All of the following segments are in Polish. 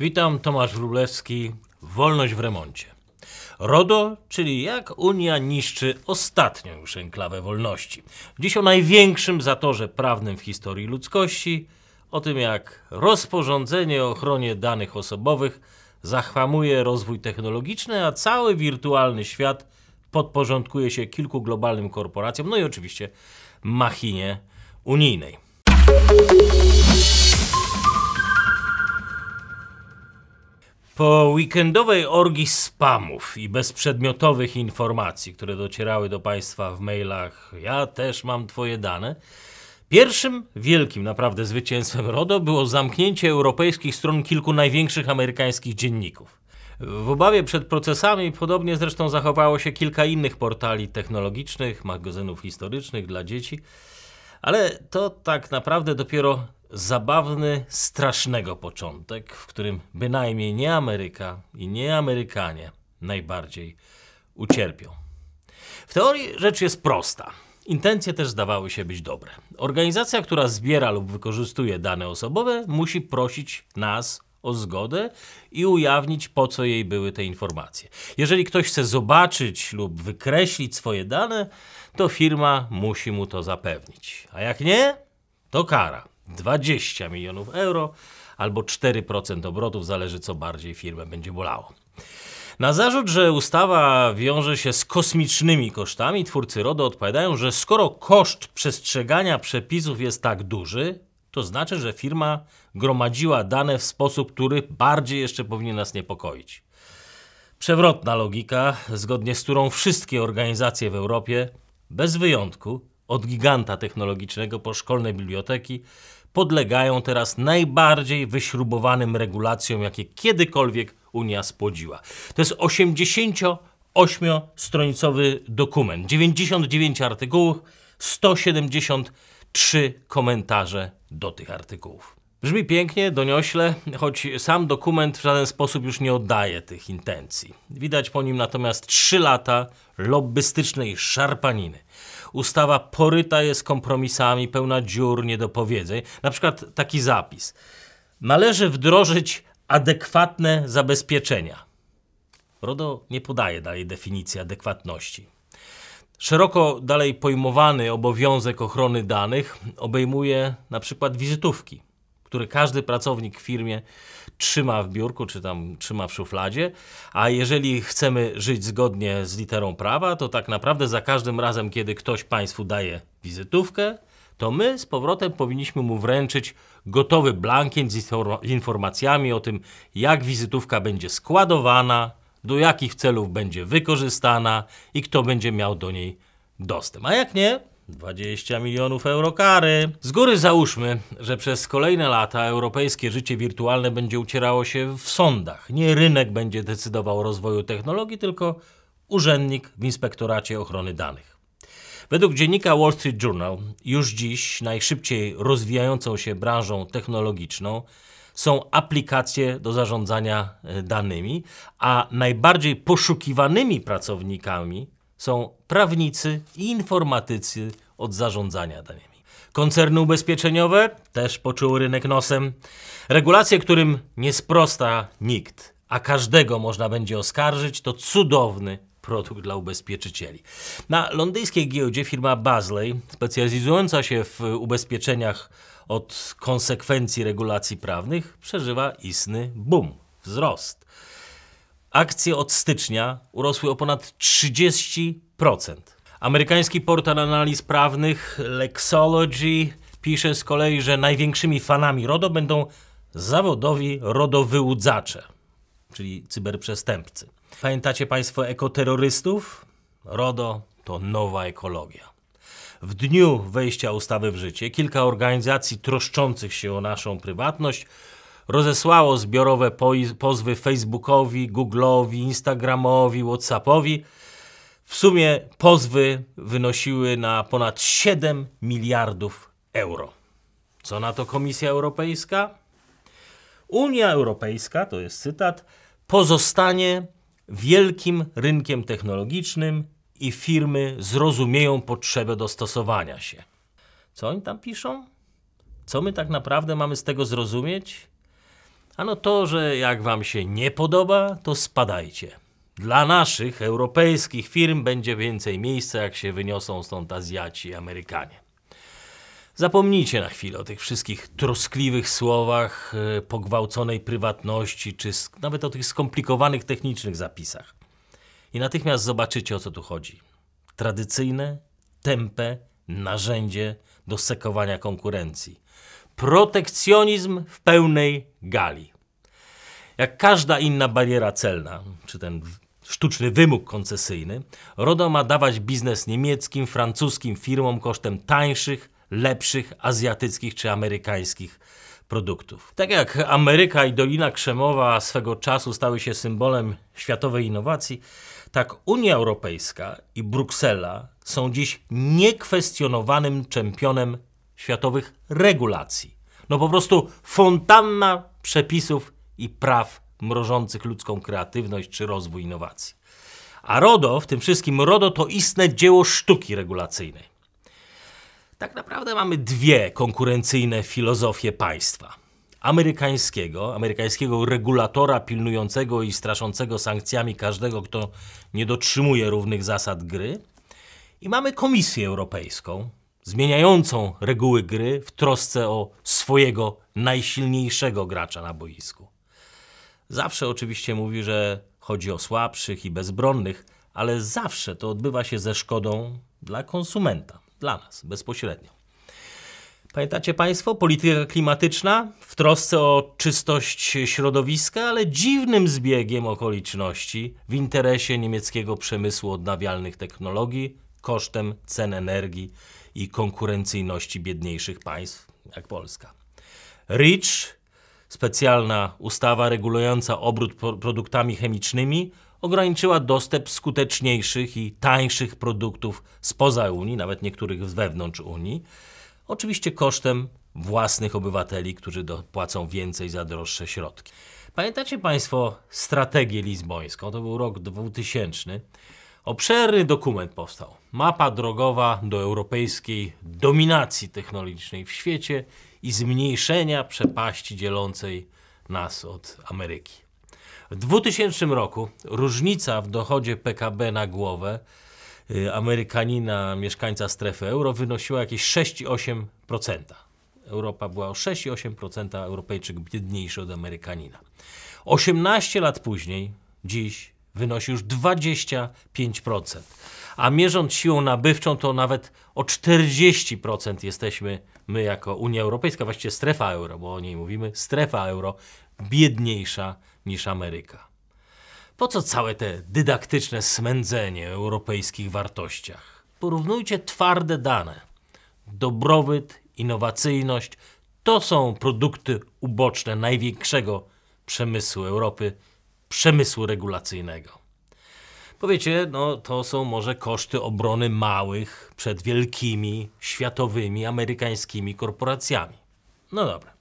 Witam, Tomasz Wróblewski, Wolność w remoncie. RODO, czyli jak Unia niszczy ostatnią już enklawę wolności. Dziś o największym zatorze prawnym w historii ludzkości, o tym jak rozporządzenie o ochronie danych osobowych zachwamuje rozwój technologiczny, a cały wirtualny świat podporządkuje się kilku globalnym korporacjom, no i oczywiście machinie unijnej. Po weekendowej orgii spamów i bezprzedmiotowych informacji, które docierały do Państwa w mailach, ja też mam Twoje dane. Pierwszym wielkim naprawdę zwycięstwem RODO było zamknięcie europejskich stron kilku największych amerykańskich dzienników. W obawie przed procesami podobnie zresztą zachowało się kilka innych portali technologicznych, magazynów historycznych dla dzieci, ale to tak naprawdę dopiero zabawny, strasznego początek, w którym bynajmniej nie Ameryka i nie Amerykanie najbardziej ucierpią. W teorii rzecz jest prosta. Intencje też zdawały się być dobre. Organizacja, która zbiera lub wykorzystuje dane osobowe, musi prosić nas o zgodę i ujawnić, po co jej były te informacje. Jeżeli ktoś chce zobaczyć lub wykreślić swoje dane, to firma musi mu to zapewnić. A jak nie, to kara 20 milionów euro albo 4% obrotów, zależy co bardziej firmę będzie bolało. Na zarzut, że ustawa wiąże się z kosmicznymi kosztami, twórcy RODO odpowiadają, że skoro koszt przestrzegania przepisów jest tak duży, to znaczy, że firma gromadziła dane w sposób, który bardziej jeszcze powinien nas niepokoić. Przewrotna logika, zgodnie z którą wszystkie organizacje w Europie, bez wyjątku, od giganta technologicznego po szkolne biblioteki, podlegają teraz najbardziej wyśrubowanym regulacjom, jakie kiedykolwiek Unia spłodziła. To jest 88-stronicowy dokument, 99 artykułów, 173 komentarze do tych artykułów. Brzmi pięknie, doniośle, choć sam dokument w żaden sposób już nie oddaje tych intencji. Widać po nim natomiast 3 lata lobbystycznej szarpaniny. Ustawa poryta jest kompromisami, pełna dziur, niedopowiedzeń. Na przykład taki zapis. Należy wdrożyć adekwatne zabezpieczenia. RODO nie podaje dalej definicji adekwatności. Szeroko dalej pojmowany obowiązek ochrony danych obejmuje na przykład wizytówki, które każdy pracownik w firmie trzyma w biurku czy tam trzyma w szufladzie, a jeżeli chcemy żyć zgodnie z literą prawa, to tak naprawdę za każdym razem, kiedy ktoś Państwu daje wizytówkę, to my z powrotem powinniśmy mu wręczyć gotowy blankiet z informacjami o tym, jak wizytówka będzie składowana, do jakich celów będzie wykorzystana i kto będzie miał do niej dostęp. A jak nie, 20 milionów euro kary. Z góry załóżmy, że przez kolejne lata europejskie życie wirtualne będzie ucierało się w sądach. Nie rynek będzie decydował o rozwoju technologii, tylko urzędnik w Inspektoracie Ochrony Danych. Według dziennika Wall Street Journal, już dziś najszybciej rozwijającą się branżą technologiczną są aplikacje do zarządzania e, danymi, a najbardziej poszukiwanymi pracownikami są prawnicy i informatycy od zarządzania danymi. Koncerny ubezpieczeniowe też poczuły rynek nosem. Regulacje, którym nie sprosta nikt, a każdego można będzie oskarżyć, to cudowny produkt dla ubezpieczycieli. Na londyńskiej giełdzie firma Basley, specjalizująca się w ubezpieczeniach od konsekwencji regulacji prawnych, przeżywa istny boom, wzrost. Akcje od stycznia urosły o ponad 30%. Amerykański portal analiz prawnych Lexology pisze z kolei, że największymi fanami RODO będą zawodowi RODO-wyłudzacze, czyli cyberprzestępcy. Pamiętacie Państwo ekoterrorystów? RODO to nowa ekologia. W dniu wejścia ustawy w życie kilka organizacji troszczących się o naszą prywatność rozesłało zbiorowe pozwy Facebookowi, Google'owi, Instagramowi, Whatsappowi. W sumie pozwy wynosiły na ponad 7 miliardów euro. Co na to Komisja Europejska? Unia Europejska, to jest cytat, pozostanie wielkim rynkiem technologicznym i firmy zrozumieją potrzebę dostosowania się. Co oni tam piszą? Co my tak naprawdę mamy z tego zrozumieć? Ano to, że jak wam się nie podoba, to spadajcie. Dla naszych europejskich firm będzie więcej miejsca, jak się wyniosą stąd Azjaci i Amerykanie. Zapomnijcie na chwilę o tych wszystkich troskliwych słowach, yy, pogwałconej prywatności, czy nawet o tych skomplikowanych technicznych zapisach. I natychmiast zobaczycie, o co tu chodzi. Tradycyjne, tępe narzędzie do sekowania konkurencji. Protekcjonizm w pełnej gali. Jak każda inna bariera celna, czy ten sztuczny wymóg koncesyjny, RODO ma dawać biznes niemieckim, francuskim firmom kosztem tańszych, lepszych, azjatyckich czy amerykańskich produktów. Tak jak Ameryka i Dolina Krzemowa swego czasu stały się symbolem światowej innowacji, tak Unia Europejska i Bruksela są dziś niekwestionowanym czempionem światowych regulacji. No po prostu fontanna przepisów i praw mrożących ludzką kreatywność czy rozwój innowacji. A RODO, w tym wszystkim RODO to istne dzieło sztuki regulacyjnej. Tak naprawdę mamy dwie konkurencyjne filozofie państwa. Amerykańskiego, amerykańskiego regulatora pilnującego i straszącego sankcjami każdego, kto nie dotrzymuje równych zasad gry. I mamy Komisję Europejską, zmieniającą reguły gry w trosce o swojego najsilniejszego gracza na boisku. Zawsze oczywiście mówi, że chodzi o słabszych i bezbronnych, ale zawsze to odbywa się ze szkodą dla konsumenta, dla nas bezpośrednio. Pamiętacie Państwo, polityka klimatyczna w trosce o czystość środowiska, ale dziwnym zbiegiem okoliczności w interesie niemieckiego przemysłu odnawialnych technologii kosztem cen energii i konkurencyjności biedniejszych państw jak Polska. REACH, specjalna ustawa regulująca obrót pro- produktami chemicznymi, ograniczyła dostęp skuteczniejszych i tańszych produktów spoza Unii, nawet niektórych z wewnątrz Unii, oczywiście kosztem własnych obywateli, którzy dopłacą więcej za droższe środki. Pamiętacie Państwo strategię lizbońską? To był rok 2000. Obszerny dokument powstał. Mapa drogowa do europejskiej dominacji technologicznej w świecie i zmniejszenia przepaści dzielącej nas od Ameryki. W 2000 roku różnica w dochodzie PKB na głowę y, Amerykanina, mieszkańca strefy euro, wynosiła jakieś 6,8%. Europa była o 6,8% Europejczyk biedniejszy od Amerykanina. 18 lat później, dziś, wynosi już 25%. A mierząc siłą nabywczą, to nawet o 40% jesteśmy my jako Unia Europejska, właściwie strefa euro, bo o niej mówimy, strefa euro biedniejsza niż Ameryka. Po co całe te dydaktyczne smędzenie o europejskich wartościach? Porównujcie twarde dane. Dobrobyt, innowacyjność to są produkty uboczne największego przemysłu Europy, przemysłu regulacyjnego. Powiecie, no to są może koszty obrony małych przed wielkimi, światowymi, amerykańskimi korporacjami. No dobra.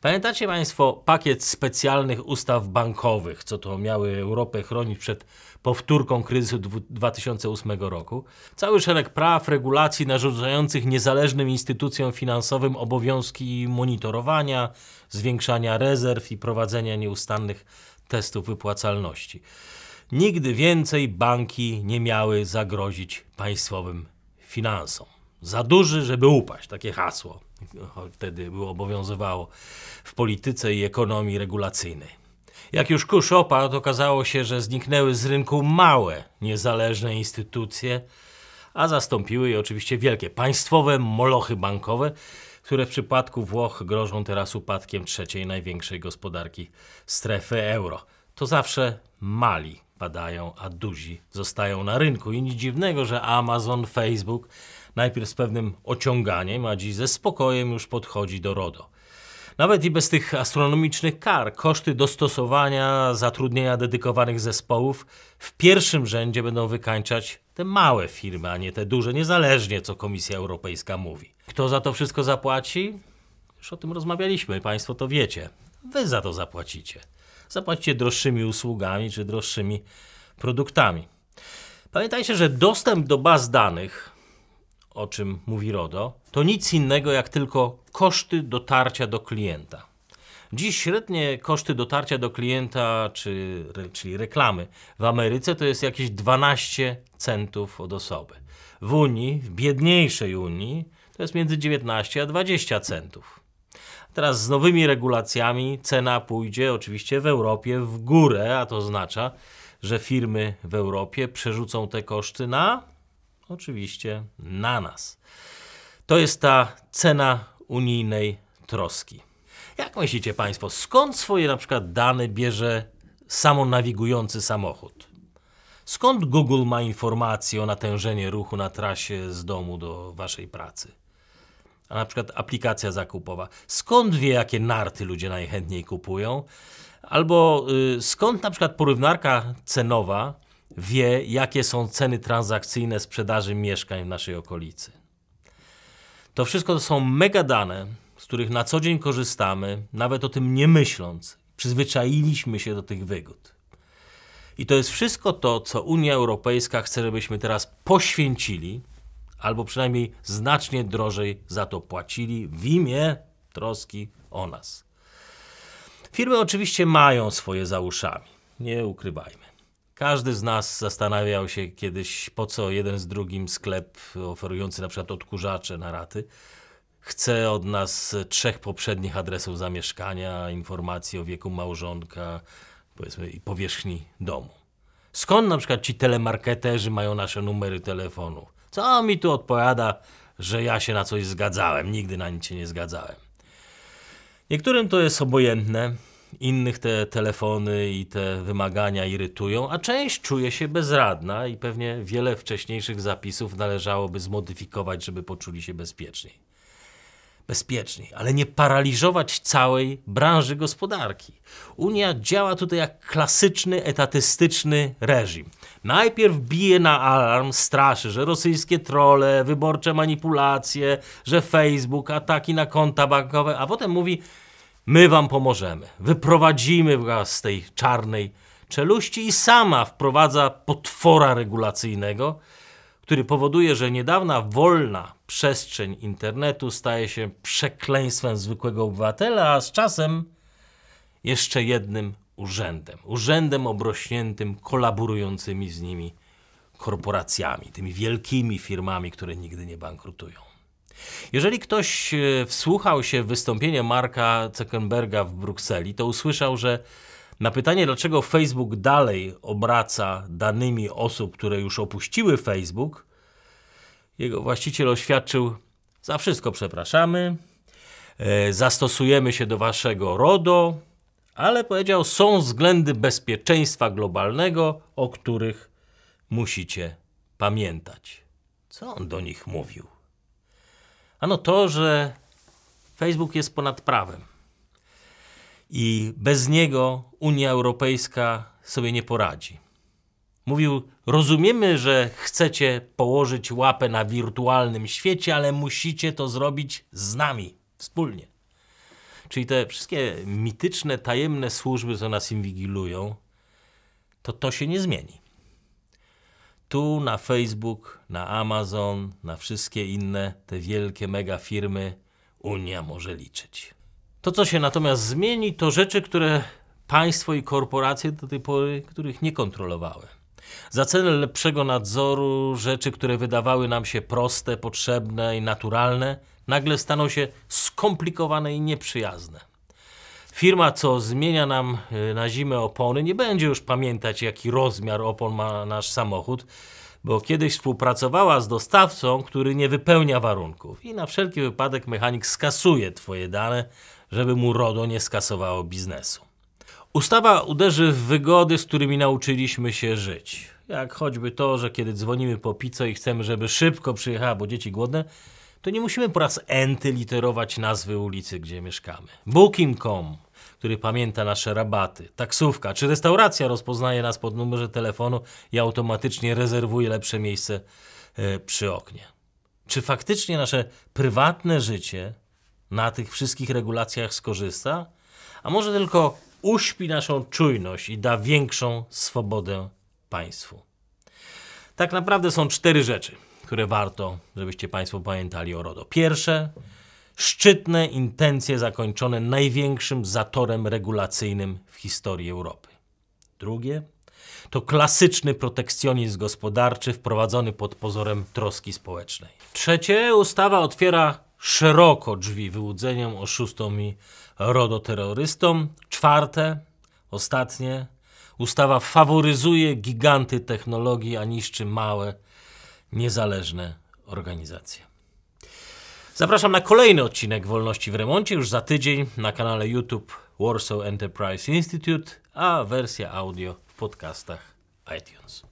Pamiętacie Państwo pakiet specjalnych ustaw bankowych, co to miały Europę chronić przed powtórką kryzysu dwu- 2008 roku? Cały szereg praw, regulacji narzucających niezależnym instytucjom finansowym obowiązki monitorowania, zwiększania rezerw i prowadzenia nieustannych testów wypłacalności. Nigdy więcej banki nie miały zagrozić państwowym finansom. Za duży, żeby upaść. Takie hasło wtedy było obowiązywało w polityce i ekonomii regulacyjnej. Jak już kurz opadł, okazało się, że zniknęły z rynku małe, niezależne instytucje, a zastąpiły je oczywiście wielkie państwowe molochy bankowe, które w przypadku Włoch grożą teraz upadkiem trzeciej największej gospodarki strefy euro. To zawsze mali padają, a duzi zostają na rynku. I nic dziwnego, że Amazon, Facebook najpierw z pewnym ociąganiem, a dziś ze spokojem już podchodzi do RODO. Nawet i bez tych astronomicznych kar, koszty dostosowania, zatrudnienia dedykowanych zespołów w pierwszym rzędzie będą wykańczać te małe firmy, a nie te duże, niezależnie co Komisja Europejska mówi. Kto za to wszystko zapłaci? Już o tym rozmawialiśmy, Państwo to wiecie. Wy za to zapłacicie. Zapłacicie droższymi usługami czy droższymi produktami. Pamiętajcie, że dostęp do baz danych, o czym mówi RODO, to nic innego jak tylko koszty dotarcia do klienta. Dziś średnie koszty dotarcia do klienta, czy, czyli reklamy w Ameryce to jest jakieś 12 centów od osoby. W Unii, w biedniejszej Unii, to jest między 19 a 20 centów. Teraz z nowymi regulacjami cena pójdzie oczywiście w Europie w górę, a to oznacza, że firmy w Europie przerzucą te koszty na oczywiście na nas. To jest ta cena unijnej troski. Jak myślicie Państwo, skąd swoje na przykład dane bierze samonawigujący samochód? Skąd Google ma informacje o natężeniu ruchu na trasie z domu do Waszej pracy? A na przykład aplikacja zakupowa. Skąd wie, jakie narty ludzie najchętniej kupują? Albo y, skąd na przykład porównarka cenowa wie, jakie są ceny transakcyjne sprzedaży mieszkań w naszej okolicy? To wszystko to są mega dane, z których na co dzień korzystamy, nawet o tym nie myśląc. Przyzwyczailiśmy się do tych wygód. I to jest wszystko to, co Unia Europejska chce, żebyśmy teraz poświęcili, albo przynajmniej znacznie drożej za to płacili w imię troski o nas. Firmy oczywiście mają swoje za uszami, nie ukrywajmy. Każdy z nas zastanawiał się kiedyś, po co jeden z drugim sklep oferujący na przykład odkurzacze na raty chce od nas trzech poprzednich adresów zamieszkania, informacji o wieku małżonka, powiedzmy i powierzchni domu. Skąd na przykład ci telemarketerzy mają nasze numery telefonu? Co mi tu odpowiada, że ja się na coś zgadzałem? Nigdy na nic się nie zgadzałem. Niektórym to jest obojętne, innych te telefony i te wymagania irytują, a część czuje się bezradna i pewnie wiele wcześniejszych zapisów należałoby zmodyfikować, żeby poczuli się bezpieczniej. Bezpieczniej, ale nie paraliżować całej branży gospodarki. Unia działa tutaj jak klasyczny, etatystyczny reżim. Najpierw bije na alarm, straszy, że rosyjskie trole, wyborcze manipulacje, że Facebook, ataki na konta bankowe, a potem mówi: My wam pomożemy, wyprowadzimy was z tej czarnej czeluści i sama wprowadza potwora regulacyjnego, który powoduje, że niedawna wolna przestrzeń internetu staje się przekleństwem zwykłego obywatela, a z czasem jeszcze jednym urzędem. Urzędem obrośniętym kolaborującymi z nimi korporacjami, tymi wielkimi firmami, które nigdy nie bankrutują. Jeżeli ktoś e, wsłuchał się w wystąpienie Marka Zuckerberga w Brukseli, to usłyszał, że na pytanie, dlaczego Facebook dalej obraca danymi osób, które już opuściły Facebook, jego właściciel oświadczył: Za wszystko przepraszamy, e, zastosujemy się do waszego RODO, ale powiedział: Są względy bezpieczeństwa globalnego, o których musicie pamiętać. Co on do nich mówił? Ano to, że Facebook jest ponad prawem. I bez niego Unia Europejska sobie nie poradzi. Mówił: Rozumiemy, że chcecie położyć łapę na wirtualnym świecie, ale musicie to zrobić z nami, wspólnie. Czyli te wszystkie mityczne, tajemne służby, co nas inwigilują, to to się nie zmieni. Tu na Facebook, na Amazon, na wszystkie inne te wielkie mega firmy Unia może liczyć. To, co się natomiast zmieni, to rzeczy, które państwo i korporacje do tej pory, których nie kontrolowały. Za cenę lepszego nadzoru rzeczy, które wydawały nam się proste, potrzebne i naturalne, nagle staną się skomplikowane i nieprzyjazne. Firma, co zmienia nam y, na zimę opony, nie będzie już pamiętać, jaki rozmiar opon ma nasz samochód, bo kiedyś współpracowała z dostawcą, który nie wypełnia warunków i na wszelki wypadek mechanik skasuje Twoje dane, żeby mu RODO nie skasowało biznesu. Ustawa uderzy w wygody, z którymi nauczyliśmy się żyć. Jak choćby to, że kiedy dzwonimy po pizzę i chcemy, żeby szybko przyjechała, bo dzieci głodne, to nie musimy po raz enty literować nazwy ulicy, gdzie mieszkamy. Booking.com, który pamięta nasze rabaty, taksówka czy restauracja rozpoznaje nas pod numerze telefonu i automatycznie rezerwuje lepsze miejsce e, przy oknie. Czy faktycznie nasze prywatne życie na tych wszystkich regulacjach skorzysta? A może tylko uśpi naszą czujność i da większą swobodę państwu? Tak naprawdę są cztery rzeczy, które warto, żebyście Państwo pamiętali o RODO. Pierwsze, szczytne intencje zakończone największym zatorem regulacyjnym w historii Europy. Drugie to klasyczny protekcjonizm gospodarczy wprowadzony pod pozorem troski społecznej. Trzecie, ustawa otwiera szeroko drzwi wyłudzeniom, oszustom i rodoterrorystom. Czwarte, ostatnie, ustawa faworyzuje giganty technologii, a niszczy małe, niezależne organizacje. Zapraszam na kolejny odcinek Wolności w Remoncie już za tydzień na kanale YouTube Warsaw Enterprise Institute, a wersja audio w podcastach iTunes.